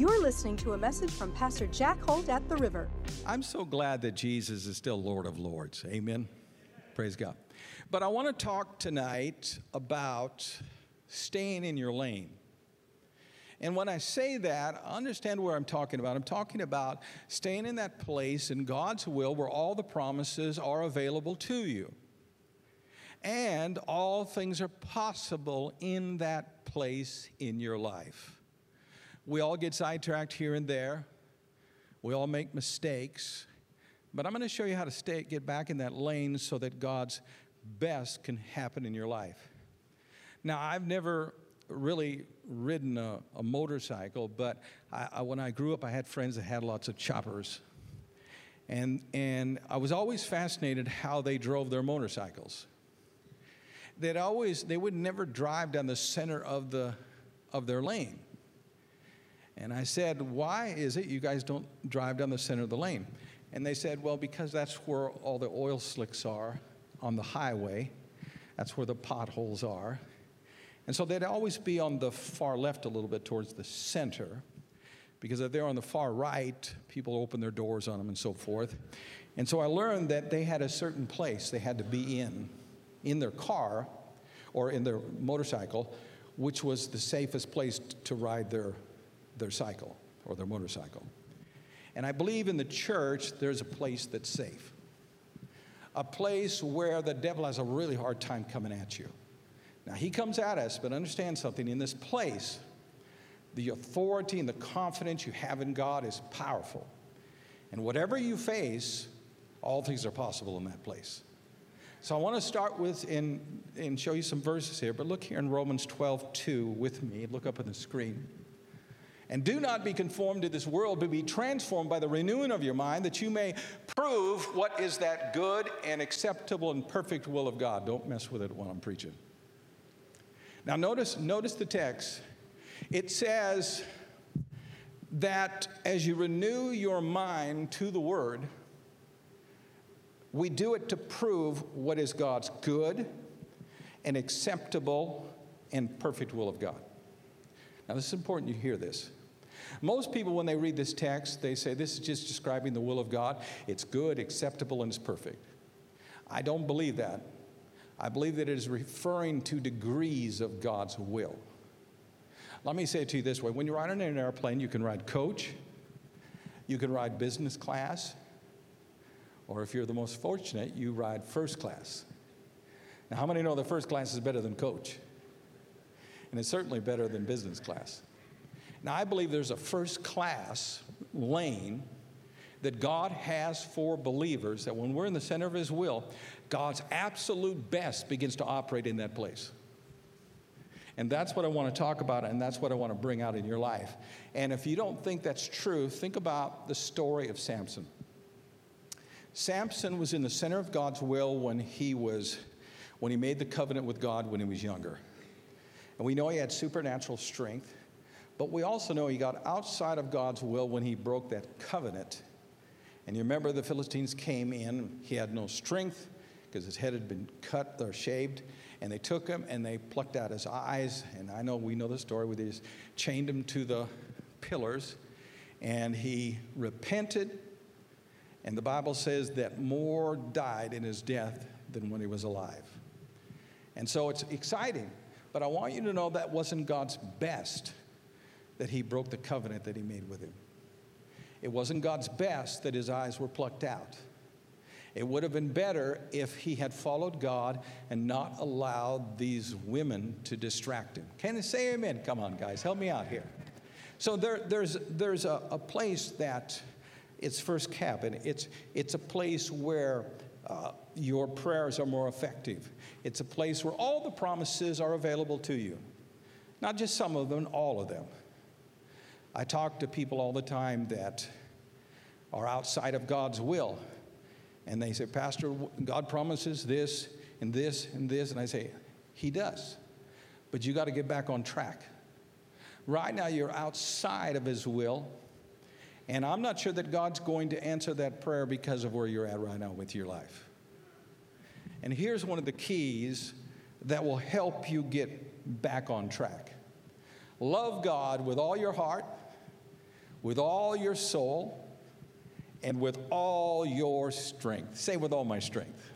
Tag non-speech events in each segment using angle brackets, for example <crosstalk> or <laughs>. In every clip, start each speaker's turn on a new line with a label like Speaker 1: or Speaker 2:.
Speaker 1: You're listening to a message from Pastor Jack Holt at the River.
Speaker 2: I'm so glad that Jesus is still Lord of Lords. Amen. Praise God. But I want to talk tonight about staying in your lane. And when I say that, understand where I'm talking about. I'm talking about staying in that place in God's will where all the promises are available to you. And all things are possible in that place in your life. We all get sidetracked here and there. We all make mistakes. But I'm going to show you how to stay, get back in that lane so that God's best can happen in your life. Now, I've never really ridden a, a motorcycle, but I, I, when I grew up, I had friends that had lots of choppers. And, and I was always fascinated how they drove their motorcycles. They'd always, they would never drive down the center of, the, of their lane. And I said, Why is it you guys don't drive down the center of the lane? And they said, Well, because that's where all the oil slicks are on the highway, that's where the potholes are. And so they'd always be on the far left a little bit towards the center, because if they're on the far right, people open their doors on them and so forth. And so I learned that they had a certain place they had to be in, in their car or in their motorcycle, which was the safest place to ride their, their cycle or their motorcycle. And I believe in the church, there's a place that's safe, a place where the devil has a really hard time coming at you. Now, he comes at us, but understand something in this place, the authority and the confidence you have in God is powerful. And whatever you face, all things are possible in that place. So I want to start with and, and show you some verses here, but look here in Romans 12, 2 with me. Look up on the screen. And do not be conformed to this world, but be transformed by the renewing of your mind, that you may prove what is that good and acceptable and perfect will of God. Don't mess with it while I'm preaching. Now, notice, notice the text. It says that as you renew your mind to the Word, we do it to prove what is God's good and acceptable and perfect will of God. Now, this is important you hear this. Most people, when they read this text, they say this is just describing the will of God. It's good, acceptable, and it's perfect. I don't believe that. I believe that it is referring to degrees of God's will. Let me say it to you this way when you're riding in an airplane, you can ride coach, you can ride business class, or if you're the most fortunate, you ride first class. Now, how many know the first class is better than coach? And it's certainly better than business class. Now, I believe there's a first class lane that God has for believers, that when we're in the center of His will, God's absolute best begins to operate in that place. And that's what I want to talk about, and that's what I want to bring out in your life. And if you don't think that's true, think about the story of Samson. Samson was in the center of God's will when he was when he made the covenant with God when he was younger. And we know he had supernatural strength, but we also know he got outside of God's will when he broke that covenant and you remember the Philistines came in, he had no strength because his head had been cut or shaved, and they took him and they plucked out his eyes. And I know we know the story where they just chained him to the pillars, and he repented. And the Bible says that more died in his death than when he was alive. And so it's exciting, but I want you to know that wasn't God's best that he broke the covenant that he made with him. It wasn't God's best that his eyes were plucked out. It would have been better if he had followed God and not allowed these women to distract him. Can I say amen? Come on, guys, help me out here. So there, there's, there's a, a place that it's first cabin. it's, it's a place where uh, your prayers are more effective. It's a place where all the promises are available to you. Not just some of them, all of them. I talk to people all the time that are outside of God's will. And they say, Pastor, God promises this and this and this. And I say, He does. But you got to get back on track. Right now, you're outside of His will. And I'm not sure that God's going to answer that prayer because of where you're at right now with your life. And here's one of the keys that will help you get back on track love God with all your heart with all your soul and with all your strength. Say, with all my strength.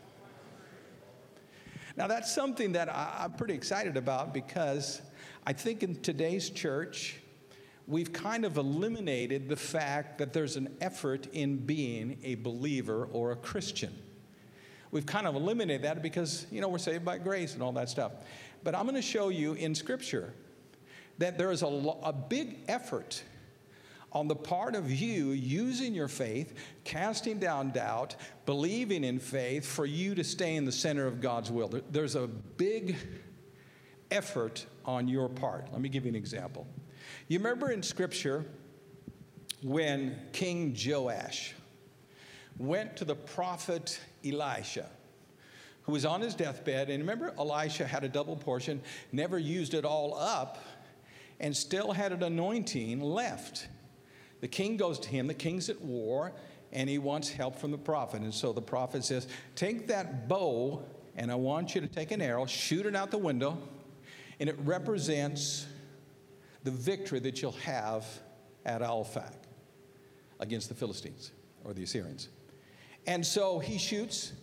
Speaker 2: Now, that's something that I'm pretty excited about because I think in today's church, we've kind of eliminated the fact that there's an effort in being a believer or a Christian. We've kind of eliminated that because, you know, we're saved by grace and all that stuff. But I'm going to show you in Scripture that there is a, a big effort on the part of you using your faith, casting down doubt, believing in faith for you to stay in the center of God's will. There's a big effort on your part. Let me give you an example. You remember in Scripture when King Joash went to the prophet Elisha, who was on his deathbed, and remember, Elisha had a double portion, never used it all up, and still had an anointing left. The king goes to him, the king's at war, and he wants help from the prophet. And so the prophet says, Take that bow, and I want you to take an arrow, shoot it out the window, and it represents the victory that you'll have at Aphek against the Philistines or the Assyrians. And so he shoots,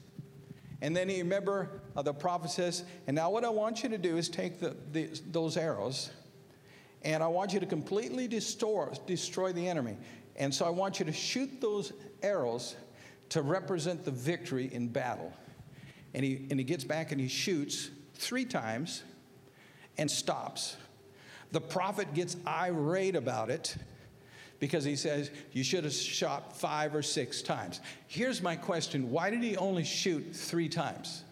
Speaker 2: and then he remember uh, the prophet says, and now what I want you to do is take the, the, those arrows and I want you to completely destroy, destroy the enemy. And so I want you to shoot those arrows to represent the victory in battle. And he, and he gets back and he shoots three times and stops. The prophet gets irate about it because he says, You should have shot five or six times. Here's my question why did he only shoot three times?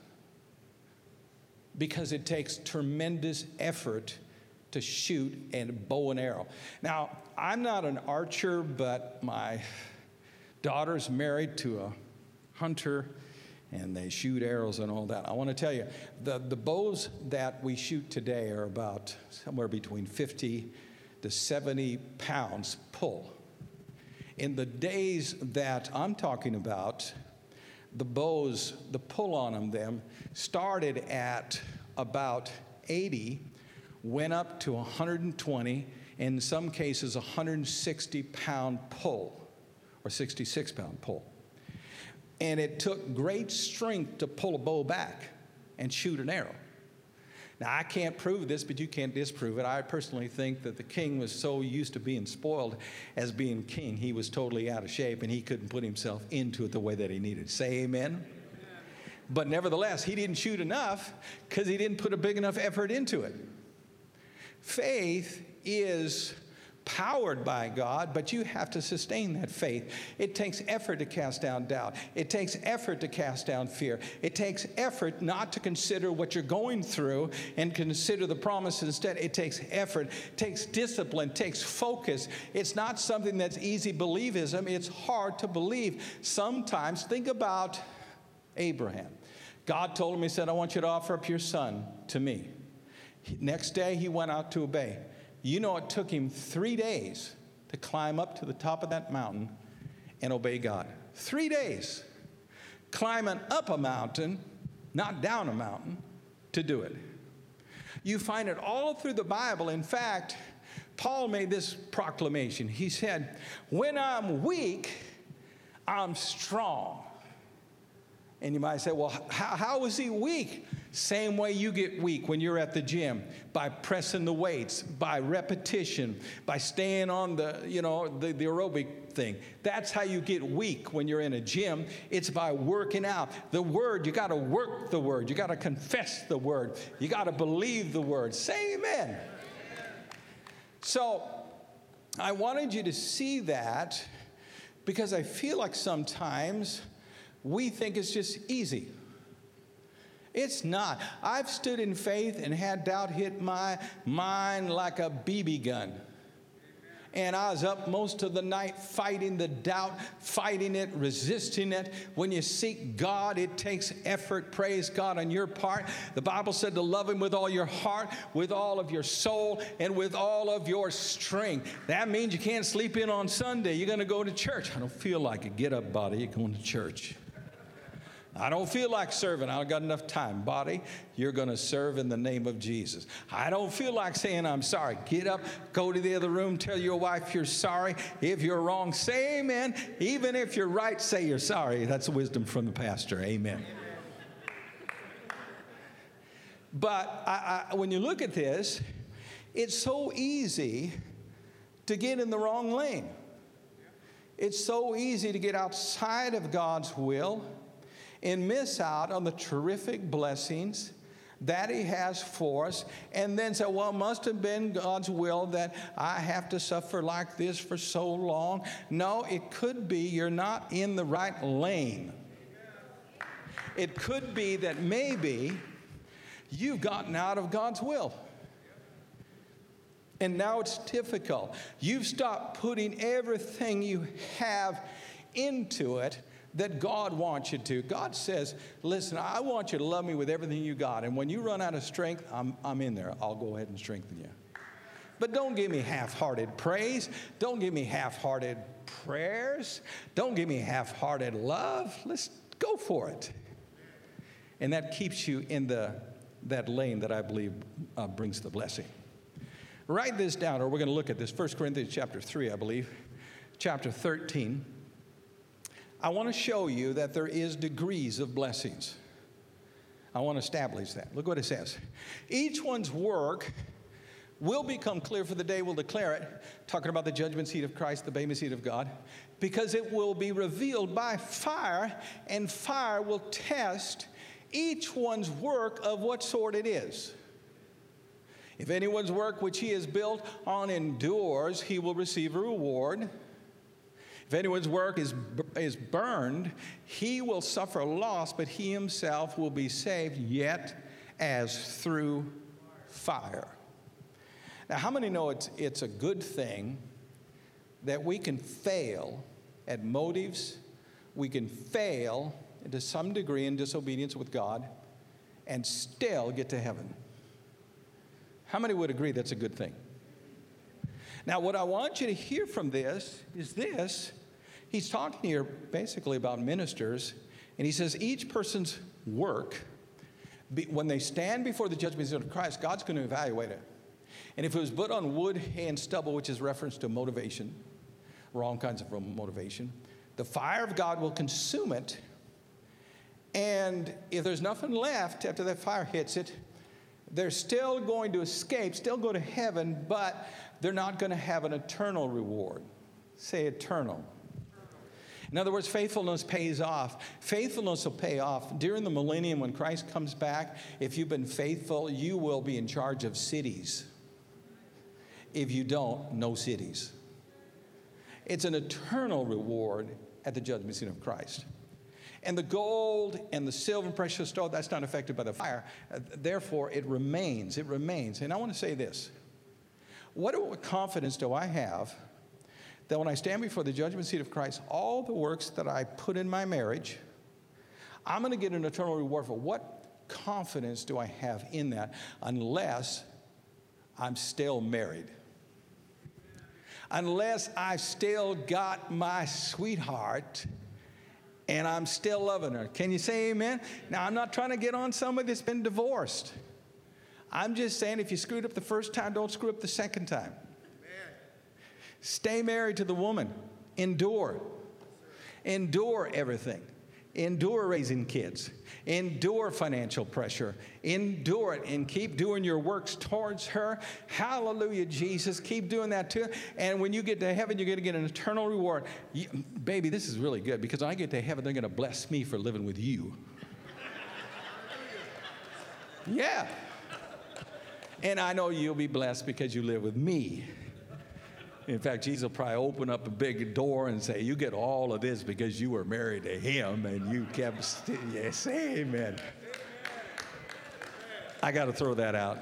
Speaker 2: Because it takes tremendous effort to shoot and bow and arrow. Now, I'm not an archer, but my daughter's married to a hunter and they shoot arrows and all that. I want to tell you, the, the bows that we shoot today are about somewhere between 50 to 70 pounds pull. In the days that I'm talking about, the bows, the pull on them, started at about 80 went up to 120, in some cases, 160 pound pull or 66 pound pull. And it took great strength to pull a bow back and shoot an arrow. Now, I can't prove this, but you can't disprove it. I personally think that the king was so used to being spoiled as being king, he was totally out of shape and he couldn't put himself into it the way that he needed. Say amen. But nevertheless, he didn't shoot enough because he didn't put a big enough effort into it. Faith is powered by God, but you have to sustain that faith. It takes effort to cast down doubt. It takes effort to cast down fear. It takes effort not to consider what you're going through and consider the promise instead. It takes effort, takes discipline, takes focus. It's not something that's easy believism, it's hard to believe. Sometimes, think about Abraham. God told him, He said, I want you to offer up your son to me. Next day, he went out to obey. You know, it took him three days to climb up to the top of that mountain and obey God. Three days climbing up a mountain, not down a mountain, to do it. You find it all through the Bible. In fact, Paul made this proclamation. He said, When I'm weak, I'm strong. And you might say, Well, how, how is he weak? Same way you get weak when you're at the gym by pressing the weights, by repetition, by staying on the, you know, the, the aerobic thing. That's how you get weak when you're in a gym. It's by working out. The word, you got to work the word. You got to confess the word. You got to believe the word. Say amen. So I wanted you to see that because I feel like sometimes we think it's just easy. It's not. I've stood in faith and had doubt hit my mind like a BB gun. And I was up most of the night fighting the doubt, fighting it, resisting it. When you seek God, it takes effort. Praise God on your part. The Bible said to love Him with all your heart, with all of your soul, and with all of your strength. That means you can't sleep in on Sunday. You're going to go to church. I don't feel like it. Get up, body. You're going to church. I don't feel like serving. I don't got enough time. Body, you're going to serve in the name of Jesus. I don't feel like saying I'm sorry. Get up, go to the other room, tell your wife you're sorry. If you're wrong, say amen. Even if you're right, say you're sorry. That's wisdom from the pastor. Amen. But I, I, when you look at this, it's so easy to get in the wrong lane. It's so easy to get outside of God's will and miss out on the terrific blessings that He has for us, and then say, Well, it must have been God's will that I have to suffer like this for so long. No, it could be you're not in the right lane. It could be that maybe you've gotten out of God's will. And now it's difficult. You've stopped putting everything you have into it that God wants you to. God says, Listen, I want you to love me with everything you got. And when you run out of strength, I'm, I'm in there. I'll go ahead and strengthen you. But don't give me half hearted praise. Don't give me half hearted prayers. Don't give me half hearted love. Let's go for it. And that keeps you in the, that lane that I believe uh, brings the blessing. Write this down, or we're going to look at this. 1 Corinthians chapter 3, I believe, chapter 13. I want to show you that there is degrees of blessings. I want to establish that. Look what it says. Each one's work will become clear for the day will declare it, talking about the judgment seat of Christ, the bema seat of God, because it will be revealed by fire, and fire will test each one's work of what sort it is. If anyone's work which he has built on endures, he will receive a reward. If anyone's work is, is burned, he will suffer loss, but he himself will be saved, yet as through fire. Now, how many know it's, it's a good thing that we can fail at motives? We can fail to some degree in disobedience with God and still get to heaven. How many would agree that's a good thing? Now, what I want you to hear from this is this he's talking here basically about ministers, and he says each person's work, when they stand before the judgment seat of Christ, God's going to evaluate it. And if it was put on wood, hay, and stubble, which is reference to motivation, wrong kinds of motivation, the fire of God will consume it. And if there's nothing left after that fire hits it, they're still going to escape, still go to heaven, but they're not going to have an eternal reward. Say eternal. In other words, faithfulness pays off. Faithfulness will pay off. During the millennium, when Christ comes back, if you've been faithful, you will be in charge of cities. If you don't, no cities. It's an eternal reward at the judgment seat of Christ. And the gold and the silver and precious stone, that's not affected by the fire. Uh, therefore, it remains. It remains. And I want to say this what confidence do I have that when I stand before the judgment seat of Christ, all the works that I put in my marriage, I'm going to get an eternal reward for what confidence do I have in that unless I'm still married? Unless I've still got my sweetheart and I'm still loving her. Can you say amen? Now, I'm not trying to get on somebody that's been divorced. I'm just saying if you screwed up the first time, don't screw up the second time. Stay married to the woman. Endure. Endure everything. Endure raising kids. Endure financial pressure. Endure it and keep doing your works towards her. Hallelujah, Jesus. Keep doing that too. And when you get to heaven, you're going to get an eternal reward. You, baby, this is really good because when I get to heaven, they're going to bless me for living with you. Yeah. And I know you'll be blessed because you live with me. In fact, Jesus will probably open up a big door and say, You get all of this because you were married to him and you kept, st- yes, amen. I got to throw that out.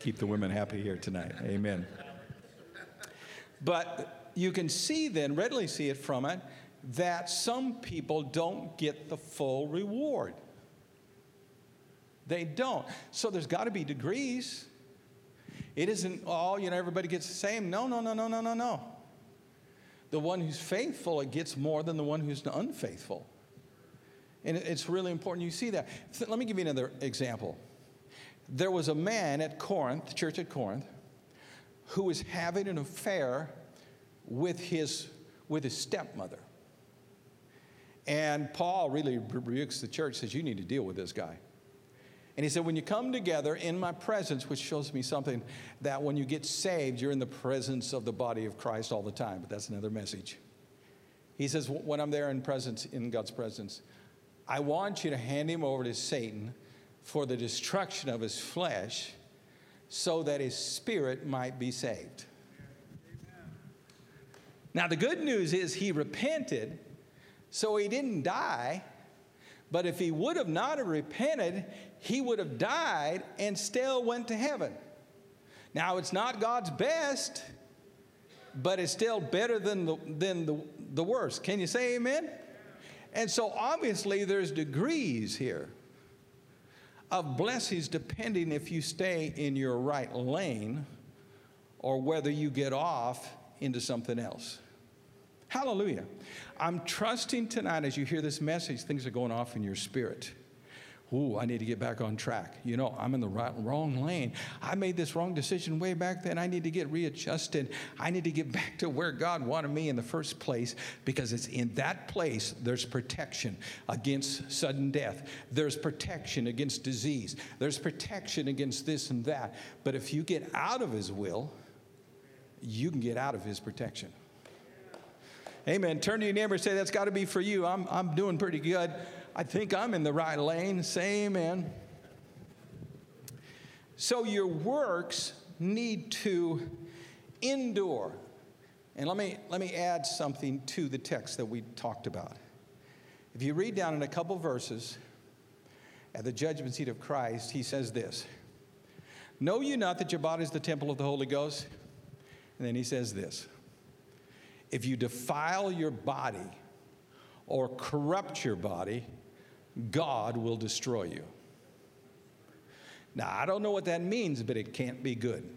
Speaker 2: Keep the women happy here tonight. Amen. But you can see then, readily see it from it, that some people don't get the full reward. They don't. So there's got to be degrees. It isn't, all, you know, everybody gets the same. No, no, no, no, no, no, no. The one who's faithful, it gets more than the one who's unfaithful. And it's really important you see that. Let me give you another example. There was a man at Corinth, the church at Corinth, who was having an affair with his, with his stepmother. And Paul really rebukes the church, says, You need to deal with this guy. And he said, When you come together in my presence, which shows me something that when you get saved, you're in the presence of the body of Christ all the time, but that's another message. He says, When I'm there in presence, in God's presence, I want you to hand him over to Satan for the destruction of his flesh so that his spirit might be saved. Now, the good news is he repented, so he didn't die. But if he would have not have repented, he would have died and still went to heaven. Now, it's not God's best, but it's still better than the, than the, the worst. Can you say amen? And so, obviously, there's degrees here of blessings depending if you stay in your right lane or whether you get off into something else. Hallelujah. I'm trusting tonight as you hear this message, things are going off in your spirit. Ooh, I need to get back on track. You know, I'm in the right, wrong lane. I made this wrong decision way back then. I need to get readjusted. I need to get <laughs> back to where God wanted me in the first place because it's in that place there's protection against sudden death. There's protection against disease. There's protection against this and that. But if you get out of His will, you can get out of His protection. Amen. Turn to your neighbor and say, That's got to be for you. I'm, I'm doing pretty good. I think I'm in the right lane. Say amen. So your works need to endure. And let me, let me add something to the text that we talked about. If you read down in a couple verses at the judgment seat of Christ, he says this Know you not that your body is the temple of the Holy Ghost? And then he says this If you defile your body or corrupt your body, God will destroy you. Now, I don't know what that means, but it can't be good.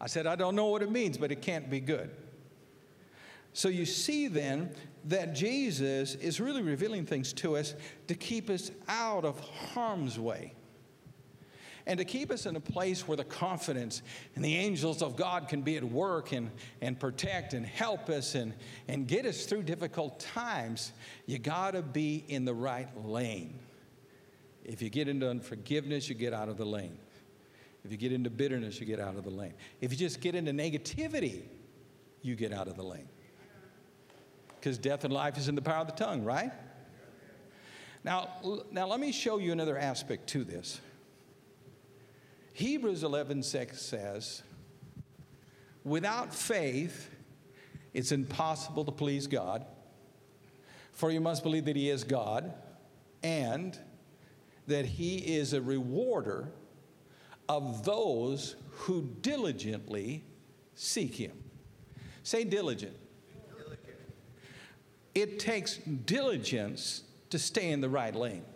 Speaker 2: I said, I don't know what it means, but it can't be good. So you see then that Jesus is really revealing things to us to keep us out of harm's way and to keep us in a place where the confidence and the angels of God can be at work and, and protect and help us and, and get us through difficult times, you got to be in the right lane. If you get into unforgiveness, you get out of the lane. If you get into bitterness, you get out of the lane. If you just get into negativity, you get out of the lane. Because death and life is in the power of the tongue, right? Now, now let me show you another aspect to this. Hebrews 11 6 says, Without faith, it's impossible to please God, for you must believe that He is God and that He is a rewarder of those who diligently seek Him. Say diligent. diligent. It takes diligence to stay in the right lane.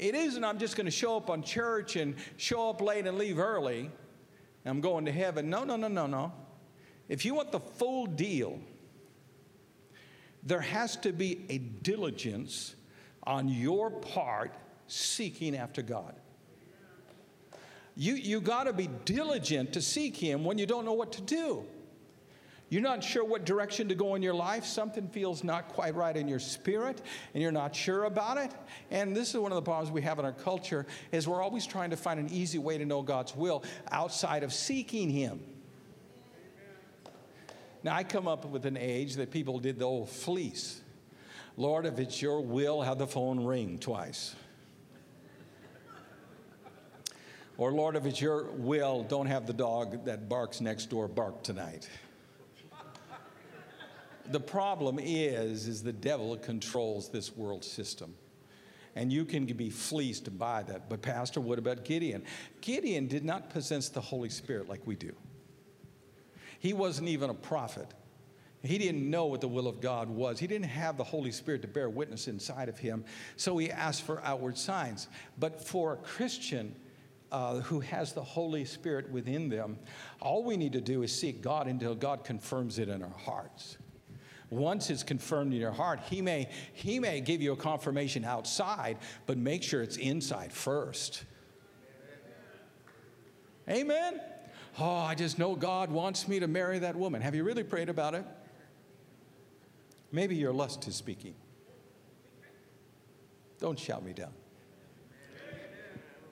Speaker 2: It isn't I'm just going to show up on church and show up late and leave early. I'm going to heaven. No, no, no, no, no. If you want the full deal, there has to be a diligence on your part seeking after God. You, you got to be diligent to seek Him when you don't know what to do. You're not sure what direction to go in your life. Something feels not quite right in your spirit, and you're not sure about it. And this is one of the problems we have in our culture is we're always trying to find an easy way to know God's will outside of seeking Him. Now, I come up with an age that people did the old fleece. Lord, if it's your will, have the phone ring twice. Or, Lord, if it's your will, don't have the dog that barks next door bark tonight the problem is, is the devil controls this world system. And you can be fleeced by that. But, Pastor, what about Gideon? Gideon did not possess the Holy Spirit like we do. He wasn't even a prophet. He didn't know what the will of God was. He didn't have the Holy Spirit to bear witness inside of him. So he asked for outward signs. But for a Christian, uh, who has the Holy Spirit within them, all we need to do is seek God until God confirms it in our hearts. Once it's confirmed in your heart, he may, he may give you a confirmation outside, but make sure it's inside first. Amen? Oh, I just know God wants me to marry that woman. Have you really prayed about it? Maybe your lust is speaking. Don't shout me down.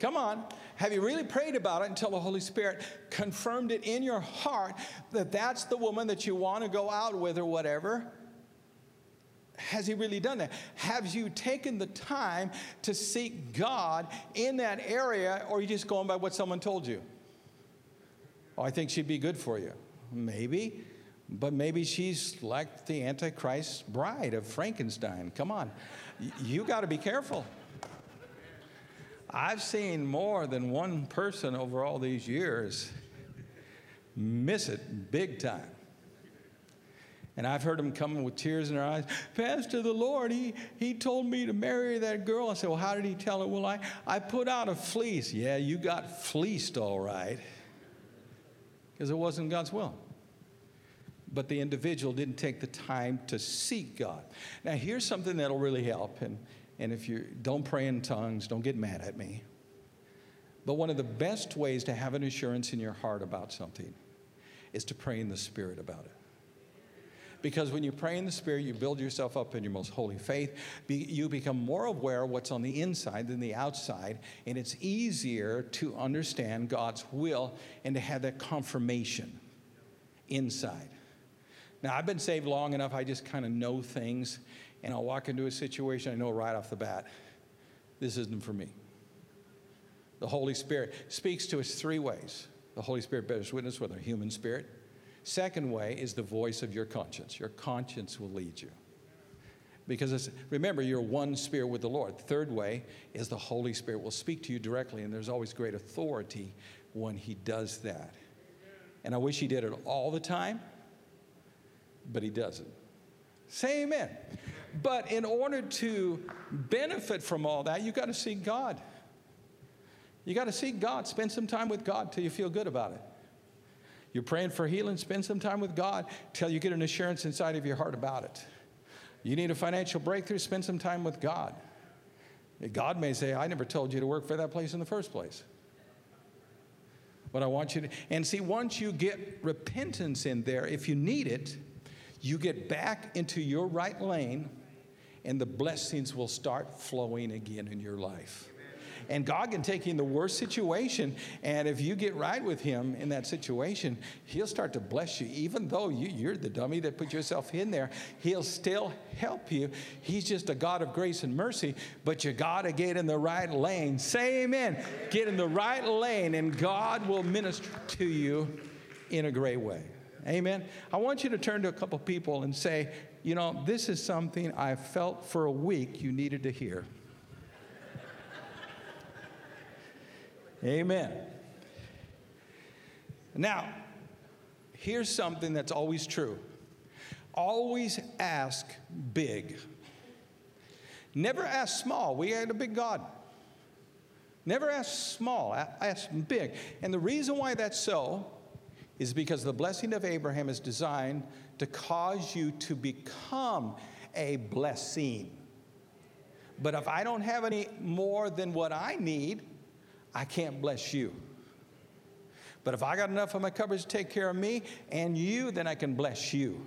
Speaker 2: Come on. Have you really prayed about it until the Holy Spirit confirmed it in your heart that that's the woman that you want to go out with or whatever? Has he really done that? Have you taken the time to seek God in that area, or are you just going by what someone told you? Oh, I think she'd be good for you. Maybe, but maybe she's like the Antichrist bride of Frankenstein. Come on, you got to be careful. I've seen more than one person over all these years miss it big time. And I've heard them coming with tears in their eyes. Pastor, the Lord, he, he told me to marry that girl. I said, Well, how did he tell her? Well, I, I put out a fleece. Yeah, you got fleeced all right. Because it wasn't God's will. But the individual didn't take the time to seek God. Now, here's something that'll really help. And, and if you don't pray in tongues, don't get mad at me. But one of the best ways to have an assurance in your heart about something is to pray in the Spirit about it. Because when you pray in the Spirit, you build yourself up in your most holy faith. you become more aware of what's on the inside than the outside, and it's easier to understand God's will and to have that confirmation inside. Now, I've been saved long enough, I just kind of know things and I'll walk into a situation I know right off the bat this isn't for me. The Holy Spirit speaks to us three ways. The Holy Spirit bears witness with our human spirit. Second way is the voice of your conscience. Your conscience will lead you. Because remember, you're one spirit with the Lord. Third way is the Holy Spirit will speak to you directly, and there's always great authority when He does that. And I wish He did it all the time, but He doesn't. Say amen. But in order to benefit from all that, you got to seek God. You got to seek God. Spend some time with God till you feel good about it. You're praying for healing, spend some time with God till you get an assurance inside of your heart about it. You need a financial breakthrough, spend some time with God. God may say, I never told you to work for that place in the first place. But I want you to, and see, once you get repentance in there, if you need it, you get back into your right lane, and the blessings will start flowing again in your life. And God can take you in the worst situation, and if you get right with Him in that situation, He'll start to bless you. Even though you, are the dummy that put yourself in there, He'll still help you. He's just a God of grace and mercy, but you got to get in the right lane. Say amen. Get in the right lane, and God will minister to you in a great way. Amen. I want you to turn to a couple people and say, you know, this is something I felt for a week you needed to hear. Amen. Now, here's something that's always true always ask big. Never ask small. We had a big God. Never ask small, ask big. And the reason why that's so is because the blessing of Abraham is designed to cause you to become a blessing. But if I don't have any more than what I need, I can't bless you. But if I got enough of my cupboards to take care of me and you, then I can bless you.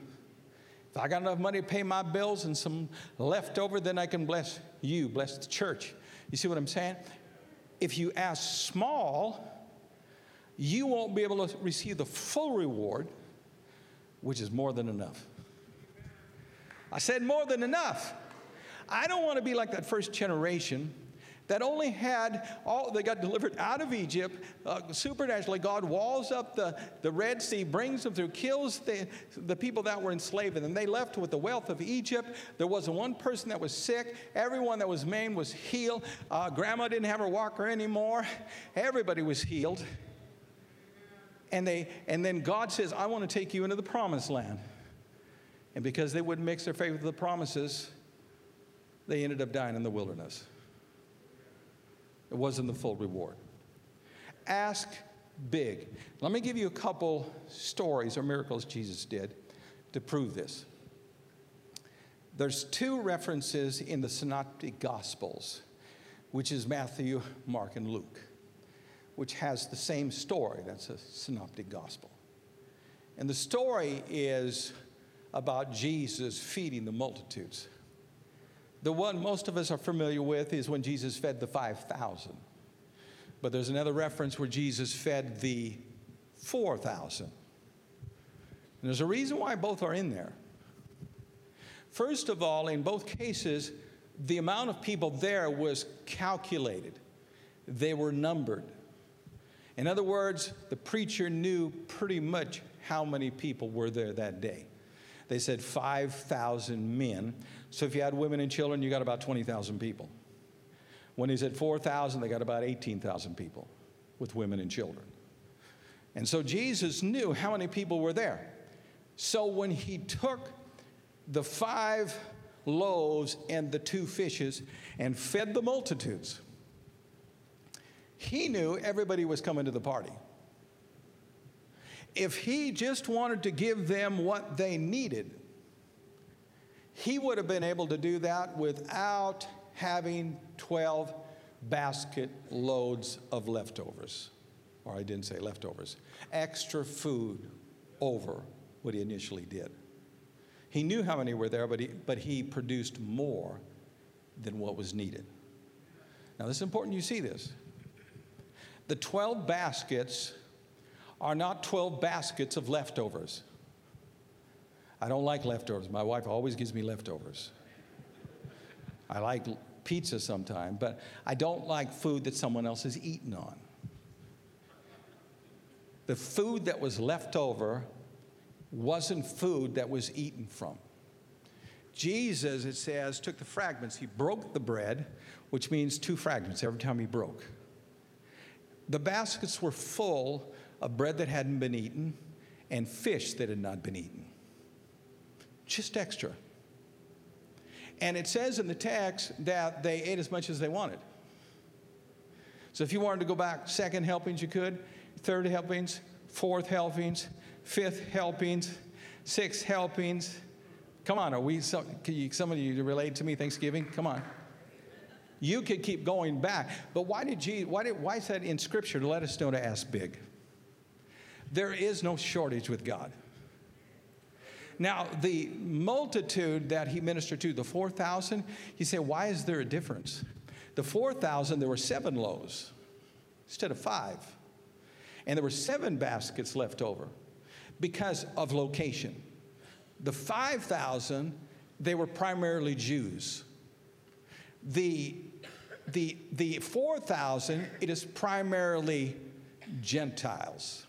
Speaker 2: If I got enough money to pay my bills and some left over, then I can bless you, bless the church. You see what I'm saying? If you ask small, you won't be able to receive the full reward, which is more than enough. I said more than enough. I don't want to be like that first generation that only had all they got delivered out of Egypt uh, supernaturally. God walls up the, the Red Sea, brings them through, kills the, the people that were enslaved, and then they left with the wealth of Egypt. There wasn't one person that was sick. Everyone that was maimed was healed. Uh, grandma didn't have her walker anymore. Everybody was healed and, they, and then God says, I want to take you into the promised land. And because they wouldn't mix their faith with the promises, they ended up dying in the wilderness. It wasn't the full reward. Ask big. Let me give you a couple stories or miracles Jesus did to prove this. There's two references in the Synoptic Gospels, which is Matthew, Mark, and Luke, which has the same story. That's a Synoptic Gospel. And the story is about Jesus feeding the multitudes. The one most of us are familiar with is when Jesus fed the 5,000. But there's another reference where Jesus fed the 4,000. And there's a reason why both are in there. First of all, in both cases, the amount of people there was calculated, they were numbered. In other words, the preacher knew pretty much how many people were there that day. They said 5,000 men. So if you had women and children, you got about 20,000 people. When he said 4,000, they got about 18,000 people with women and children. And so Jesus knew how many people were there. So when he took the five loaves and the two fishes and fed the multitudes, he knew everybody was coming to the party. If he just wanted to give them what they needed, he would have been able to do that without having 12 basket loads of leftovers. Or I didn't say leftovers, extra food over what he initially did. He knew how many were there, but he, but he produced more than what was needed. Now, this is important you see this. The 12 baskets are not 12 baskets of leftovers. I don't like leftovers. My wife always gives me leftovers. I like pizza sometimes, but I don't like food that someone else has eaten on. The food that was left over wasn't food that was eaten from. Jesus, it says, took the fragments. He broke the bread, which means two fragments every time he broke. The baskets were full of bread that hadn't been eaten and fish that had not been eaten. Just extra. And it says in the text that they ate as much as they wanted. So if you wanted to go back second helpings, you could, third helpings, fourth helpings, fifth helpings, sixth helpings. Come on, are we, some, of you relate to me Thanksgiving? Come on. You could keep going back. But why did Jesus, why, did, why is that in Scripture to let us know to ask big? There is no shortage with God. Now, the multitude that he ministered to, the 4,000, you say, why is there a difference? The 4,000, there were seven loaves instead of five. And there were seven baskets left over because of location. The 5,000, they were primarily Jews. The, the, the 4,000, it is primarily Gentiles.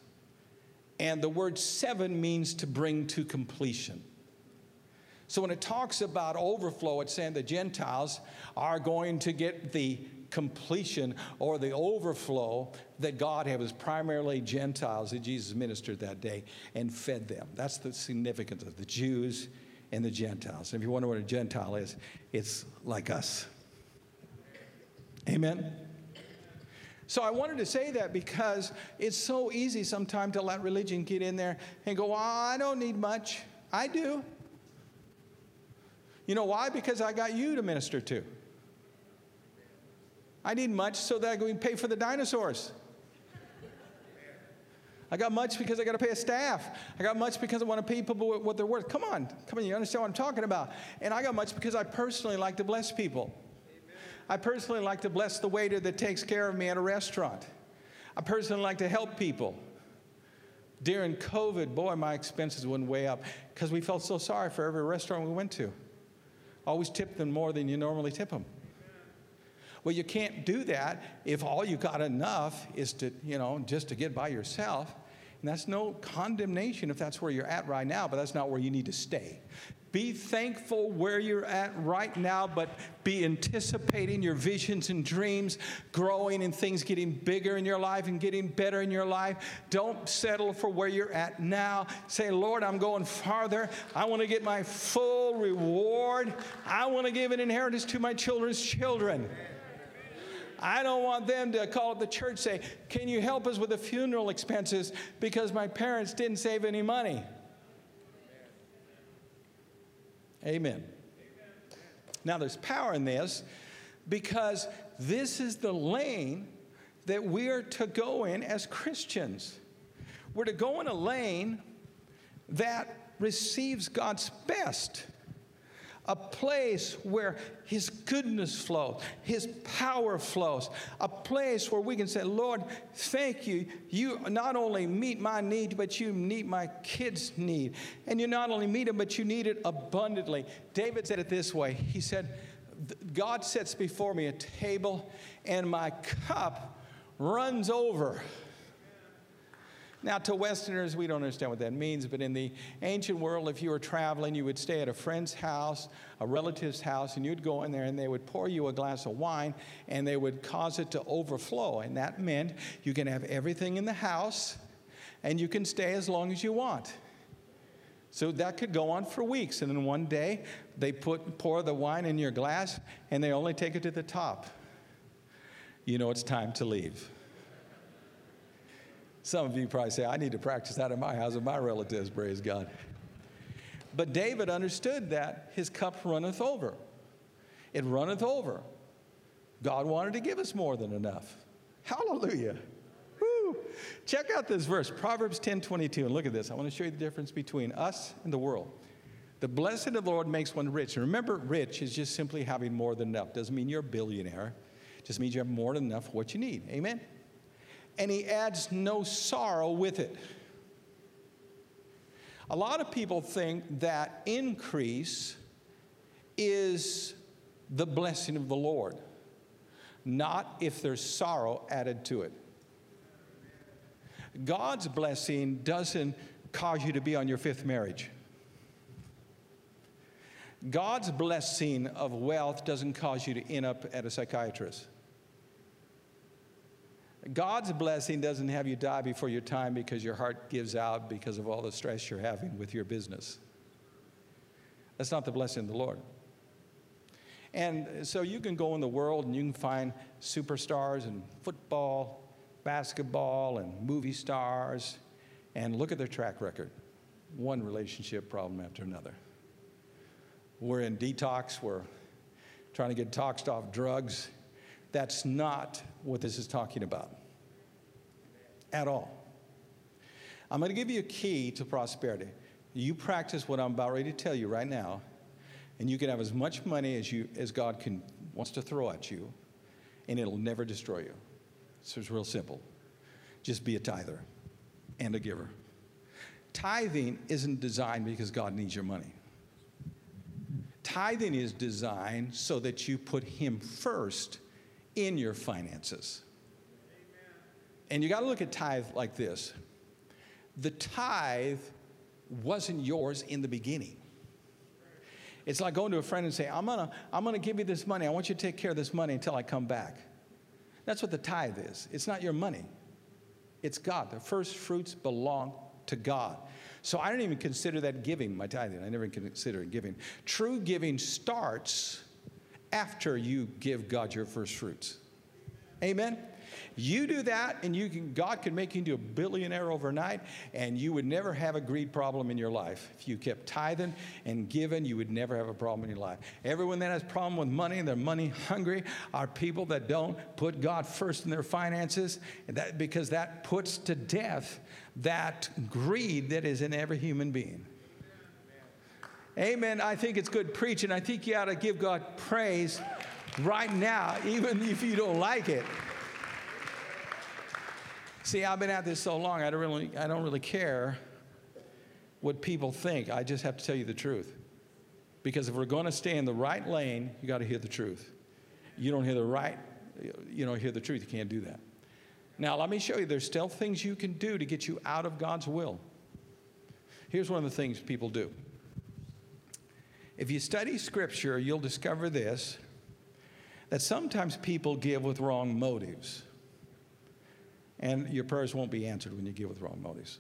Speaker 2: And the word seven means to bring to completion. So when it talks about overflow, it's saying the Gentiles are going to get the completion or the overflow that God had was primarily Gentiles that Jesus ministered that day and fed them. That's the significance of the Jews and the Gentiles. And if you wonder what a Gentile is, it's like us. Amen. So I wanted to say that because it's so easy sometimes to let religion get in there and go, oh, I don't need much. I do. You know why? Because I got you to minister to. I need much so that I can pay for the dinosaurs. I got much because I got to pay a staff. I got much because I want to pay people what they're worth. Come on, come on, you understand what I'm talking about. And I got much because I personally like to bless people. I personally like to bless the waiter that takes care of me at a restaurant. I personally like to help people. During COVID, boy, my expenses went way up because we felt so sorry for every restaurant we went to. Always tip them more than you normally tip them. Well, you can't do that if all you got enough is to, you know, just to get by yourself. And that's no condemnation if that's where you're at right now, but that's not where you need to stay. Be thankful where you're at right now, but be anticipating your visions and dreams growing and things getting bigger in your life and getting better in your life. Don't settle for where you're at now. Say, Lord, I'm going farther. I want to get my full reward. I want to give an inheritance to my children's children. I don't want them to call the church say, "Can you help us with the funeral expenses because my parents didn't save any money?" Amen. Now, there's power in this because this is the lane that we are to go in as Christians. We're to go in a lane that receives God's best a place where His goodness flows, His power flows, a place where we can say, Lord, thank you. You not only meet my need, but you meet my kids' need. And you not only meet them, but you need it abundantly. David said it this way He said, God sets before me a table, and my cup runs over. Now, to Westerners, we don't understand what that means, but in the ancient world, if you were traveling, you would stay at a friend's house, a relative's house, and you'd go in there and they would pour you a glass of wine and they would cause it to overflow. And that meant you can have everything in the house and you can stay as long as you want. So that could go on for weeks. And then one day, they put, pour the wine in your glass and they only take it to the top. You know it's time to leave. Some of you probably say, I need to practice that in my house with my relatives, praise God. But David understood that his cup runneth over. It runneth over. God wanted to give us more than enough. Hallelujah. Woo. Check out this verse, Proverbs 10 22. And look at this. I want to show you the difference between us and the world. The blessing of the Lord makes one rich. And remember, rich is just simply having more than enough. Doesn't mean you're a billionaire. Just means you have more than enough for what you need. Amen and he adds no sorrow with it. A lot of people think that increase is the blessing of the Lord, not if there's sorrow added to it. God's blessing doesn't cause you to be on your fifth marriage. God's blessing of wealth doesn't cause you to end up at a psychiatrist. God's blessing doesn't have you die before your time because your heart gives out because of all the stress you're having with your business. That's not the blessing of the Lord. And so you can go in the world and you can find superstars in football, basketball, and movie stars, and look at their track record. One relationship problem after another. We're in detox, we're trying to get toxed off drugs. That's not what this is talking about at all. I'm going to give you a key to prosperity. You practice what I'm about ready to tell you right now, and you can have as much money as, you, as God can, wants to throw at you, and it'll never destroy you. So it's real simple. Just be a tither and a giver. Tithing isn't designed because God needs your money. Tithing is designed so that you put Him first in your finances. And you got to look at tithe like this the tithe wasn't yours in the beginning. It's like going to a friend and say, I'm gonna, I'm gonna give you this money. I want you to take care of this money until I come back. That's what the tithe is. It's not your money, it's God. The first fruits belong to God. So I don't even consider that giving, my tithing. I never consider it giving. True giving starts after you give God your first fruits. Amen? You do that, and you can, God can make you into a billionaire overnight, and you would never have a greed problem in your life. If you kept tithing and giving, you would never have a problem in your life. Everyone that has a problem with money and they're money hungry are people that don't put God first in their finances, that, because that puts to death that greed that is in every human being. Amen. I think it's good preaching. I think you ought to give God praise right now, even if you don't like it. See, I've been at this so long, I don't really, I don't really care what people think. I just have to tell you the truth. Because if we're going to stay in the right lane, you got to hear the truth. You don't hear the right, you don't hear the truth. You can't do that. Now, let me show you there's still things you can do to get you out of God's will. Here's one of the things people do if you study Scripture, you'll discover this that sometimes people give with wrong motives. And your prayers won't be answered when you give with wrong motives.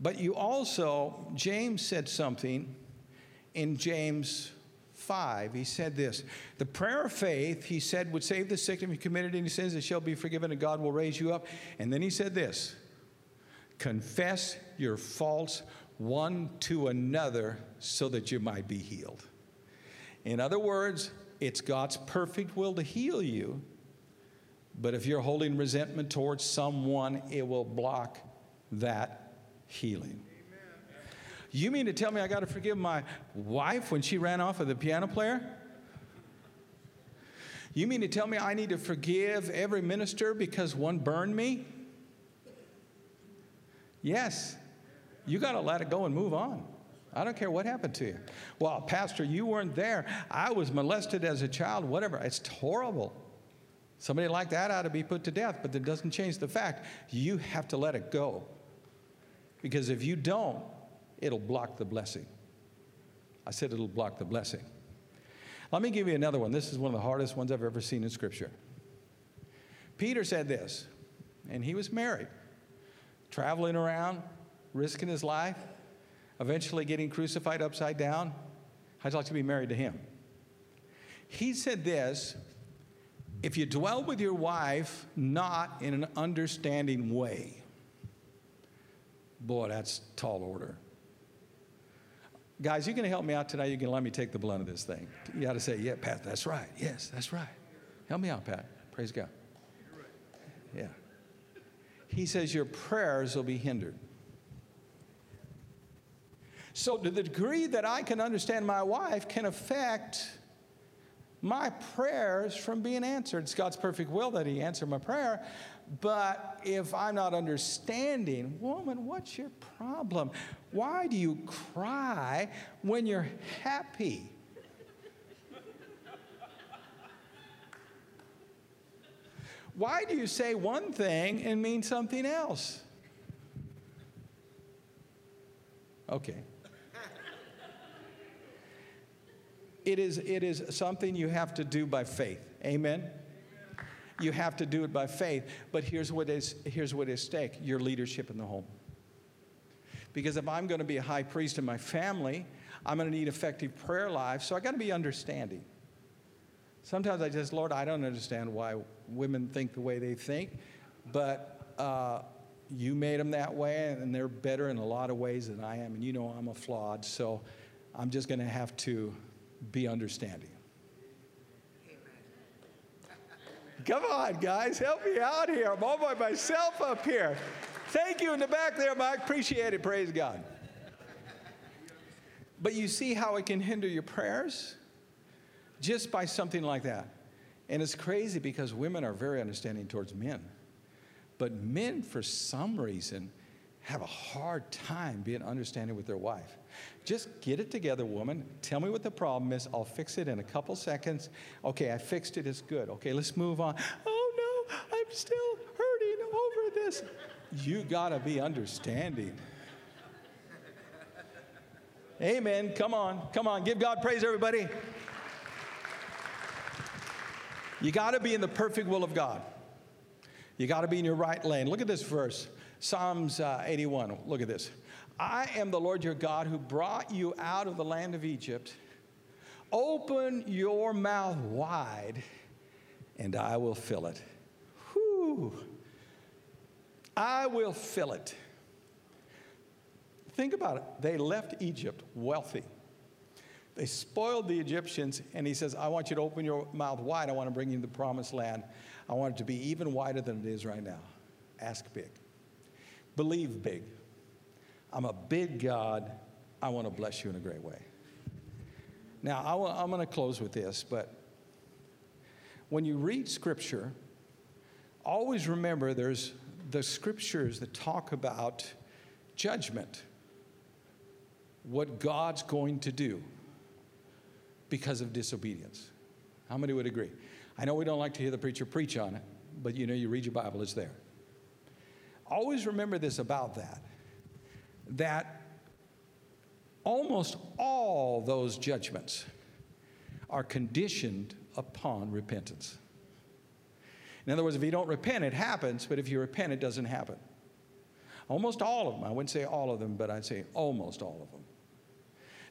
Speaker 2: But you also, James said something in James 5. He said this The prayer of faith, he said, would save the sick. If you committed any sins, it shall be forgiven, and God will raise you up. And then he said this Confess your faults one to another so that you might be healed. In other words, it's God's perfect will to heal you, but if you're holding resentment towards someone, it will block that healing. You mean to tell me I got to forgive my wife when she ran off with the piano player? You mean to tell me I need to forgive every minister because one burned me? Yes. You got to let it go and move on. I don't care what happened to you. Well, Pastor, you weren't there. I was molested as a child, whatever. It's horrible. Somebody like that ought to be put to death, but that doesn't change the fact you have to let it go. Because if you don't, it'll block the blessing. I said it'll block the blessing. Let me give you another one. This is one of the hardest ones I've ever seen in Scripture. Peter said this, and he was married, traveling around, risking his life, eventually getting crucified upside down. I'd like to be married to him. He said this if you dwell with your wife not in an understanding way, boy, that's tall order. Guys, you can help me out tonight. You can let me take the blunt of this thing. You got to say, yeah, Pat, that's right. Yes, that's right. Help me out, Pat. Praise God. Yeah. He says, your prayers will be hindered. So, to the degree that I can understand my wife can affect my prayers from being answered. It's God's perfect will that He answer my prayer. But if I'm not understanding, woman, what's your problem? Why do you cry when you're happy? Why do you say one thing and mean something else? Okay. It is, it is something you have to do by faith. Amen? You have to do it by faith. But here's what is, here's what is stake your leadership in the home. Because if I'm going to be a high priest in my family, I'm going to need effective prayer life. So I got to be understanding. Sometimes I just, Lord, I don't understand why women think the way they think, but uh, you made them that way, and they're better in a lot of ways than I am. And you know I'm a flawed, so I'm just going to have to be understanding. Come on, guys, help me out here. I'm all by myself up here. Thank you in the back there, Mike. Appreciate it. Praise God. But you see how it can hinder your prayers just by something like that. And it's crazy because women are very understanding towards men. But men, for some reason, have a hard time being understanding with their wife. Just get it together, woman. Tell me what the problem is. I'll fix it in a couple seconds. Okay, I fixed it. It's good. Okay, let's move on. Oh no, I'm still hurting over this. You gotta be understanding. Amen. Come on, come on. Give God praise, everybody. You got to be in the perfect will of God. You got to be in your right lane. Look at this verse Psalms uh, 81. Look at this. I am the Lord your God who brought you out of the land of Egypt. Open your mouth wide, and I will fill it. Whew. I will fill it. Think about it. They left Egypt wealthy. They spoiled the Egyptians, and he says, I want you to open your mouth wide. I want to bring you to the promised land. I want it to be even wider than it is right now. Ask big. Believe big. I'm a big God. I want to bless you in a great way. Now, I am going to close with this, but when you read Scripture, always remember there's the Scriptures that talk about judgment, what God's going to do because of disobedience. How many would agree? I know we don't like to hear the preacher preach on it, but you know, you read your Bible, it's there. Always remember this about that that almost all those judgments are conditioned upon repentance. In other words, if you don't repent, it happens, but if you repent, it doesn't happen. Almost all of them. I wouldn't say all of them, but I'd say almost all of them.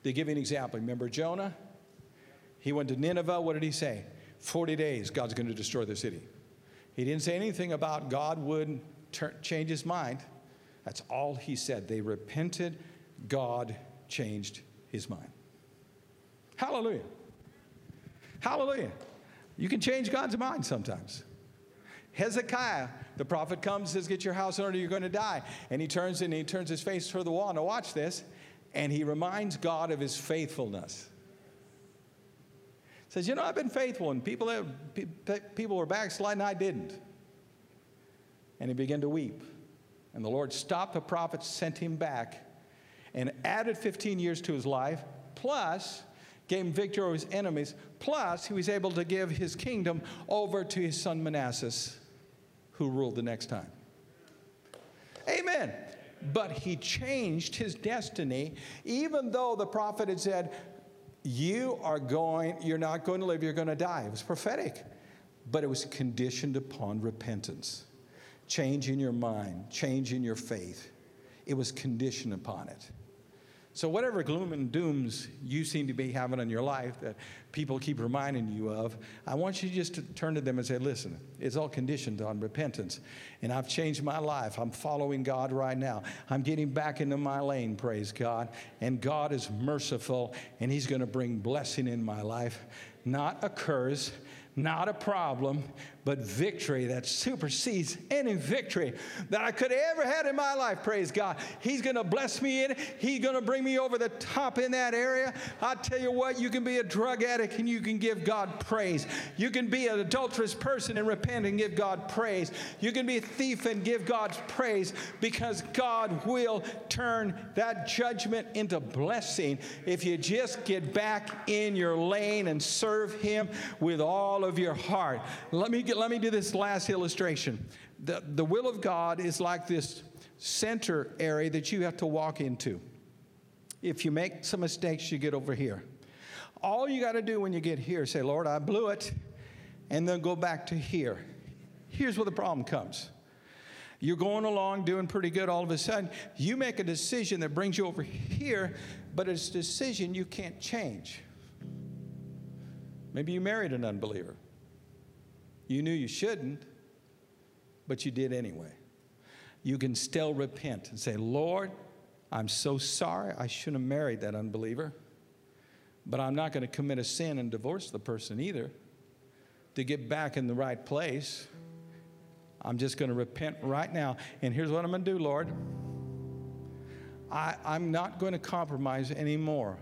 Speaker 2: To give you an example, remember Jonah? He went to Nineveh. What did he say? 40 days, God's going to destroy the city. He didn't say anything about God would turn, change his mind. That's all he said. They repented, God changed his mind. Hallelujah. Hallelujah. You can change God's mind sometimes. Hezekiah, the prophet comes, says, Get your house in order, you're going to die. And he turns and he turns his face toward the wall. Now, watch this. And he reminds God of his faithfulness. Says, You know, I've been faithful, and people, people were backsliding, I didn't. And he began to weep. And the Lord stopped the prophet, sent him back, and added 15 years to his life, plus gave him victory over his enemies, plus he was able to give his kingdom over to his son Manasseh who ruled the next time. Amen. But he changed his destiny, even though the prophet had said, You are going, you're not going to live, you're going to die. It was prophetic, but it was conditioned upon repentance, change in your mind, change in your faith. It was conditioned upon it. So, whatever gloom and dooms you seem to be having in your life that people keep reminding you of, I want you just to turn to them and say, Listen, it's all conditioned on repentance. And I've changed my life. I'm following God right now. I'm getting back into my lane, praise God. And God is merciful, and He's going to bring blessing in my life, not a curse not a problem, but victory that supersedes any victory that I could ever had in my life. Praise God. He's going to bless me in it. He's going to bring me over the top in that area. I tell you what, you can be a drug addict and you can give God praise. You can be an adulterous person and repent and give God praise. You can be a thief and give God praise because God will turn that judgment into blessing if you just get back in your lane and serve Him with all of your heart. Let me get, let me do this last illustration. The, the will of God is like this center area that you have to walk into. If you make some mistakes, you get over here. All you got to do when you get here, say, Lord, I blew it, and then go back to here. Here's where the problem comes. You're going along doing pretty good, all of a sudden, you make a decision that brings you over here, but it's a decision you can't change. Maybe you married an unbeliever. You knew you shouldn't, but you did anyway. You can still repent and say, Lord, I'm so sorry. I shouldn't have married that unbeliever. But I'm not going to commit a sin and divorce the person either. To get back in the right place, I'm just going to repent right now. And here's what I'm going to do, Lord. I, I'm not going to compromise anymore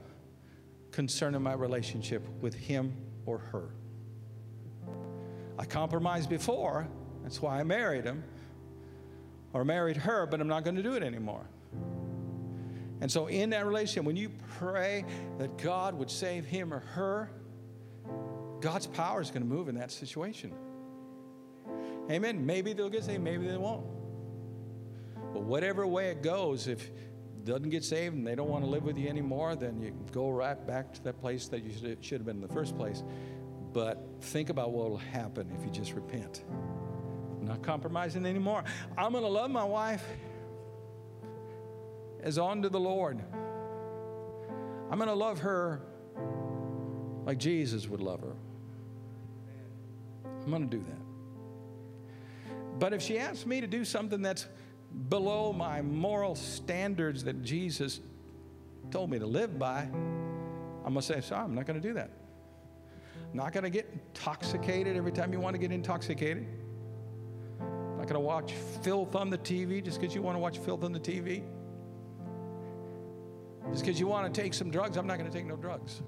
Speaker 2: concerning my relationship with him or her. I compromised before, that's why I married him or married her, but I'm not going to do it anymore. And so, in that relationship, when you pray that God would save him or her, God's power is going to move in that situation. Amen. Maybe they'll get saved, maybe they won't. But whatever way it goes, if it doesn't get saved and they don't want to live with you anymore, then you go right back to that place that you should have been in the first place. But think about what will happen if you just repent. I'm not compromising anymore. I'm going to love my wife as on to the Lord. I'm going to love her like Jesus would love her. I'm going to do that. But if she asks me to do something that's below my moral standards that Jesus told me to live by, I'm going to say, sorry, I'm not going to do that. Not going to get intoxicated every time you want to get intoxicated. Not going to watch filth on the TV just because you want to watch filth on the TV. Just because you want to take some drugs, I'm not going to take no drugs.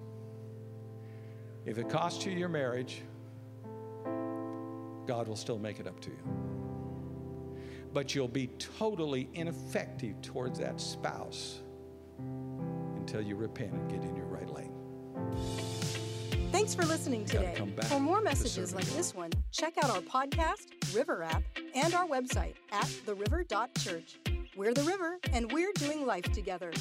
Speaker 2: If it costs you your marriage, God will still make it up to you. But you'll be totally ineffective towards that spouse until you repent and get in your right lane.
Speaker 1: Thanks for listening today. For more messages like this one, check out our podcast, River app, and our website at theriver.church. We're the river, and we're doing life together.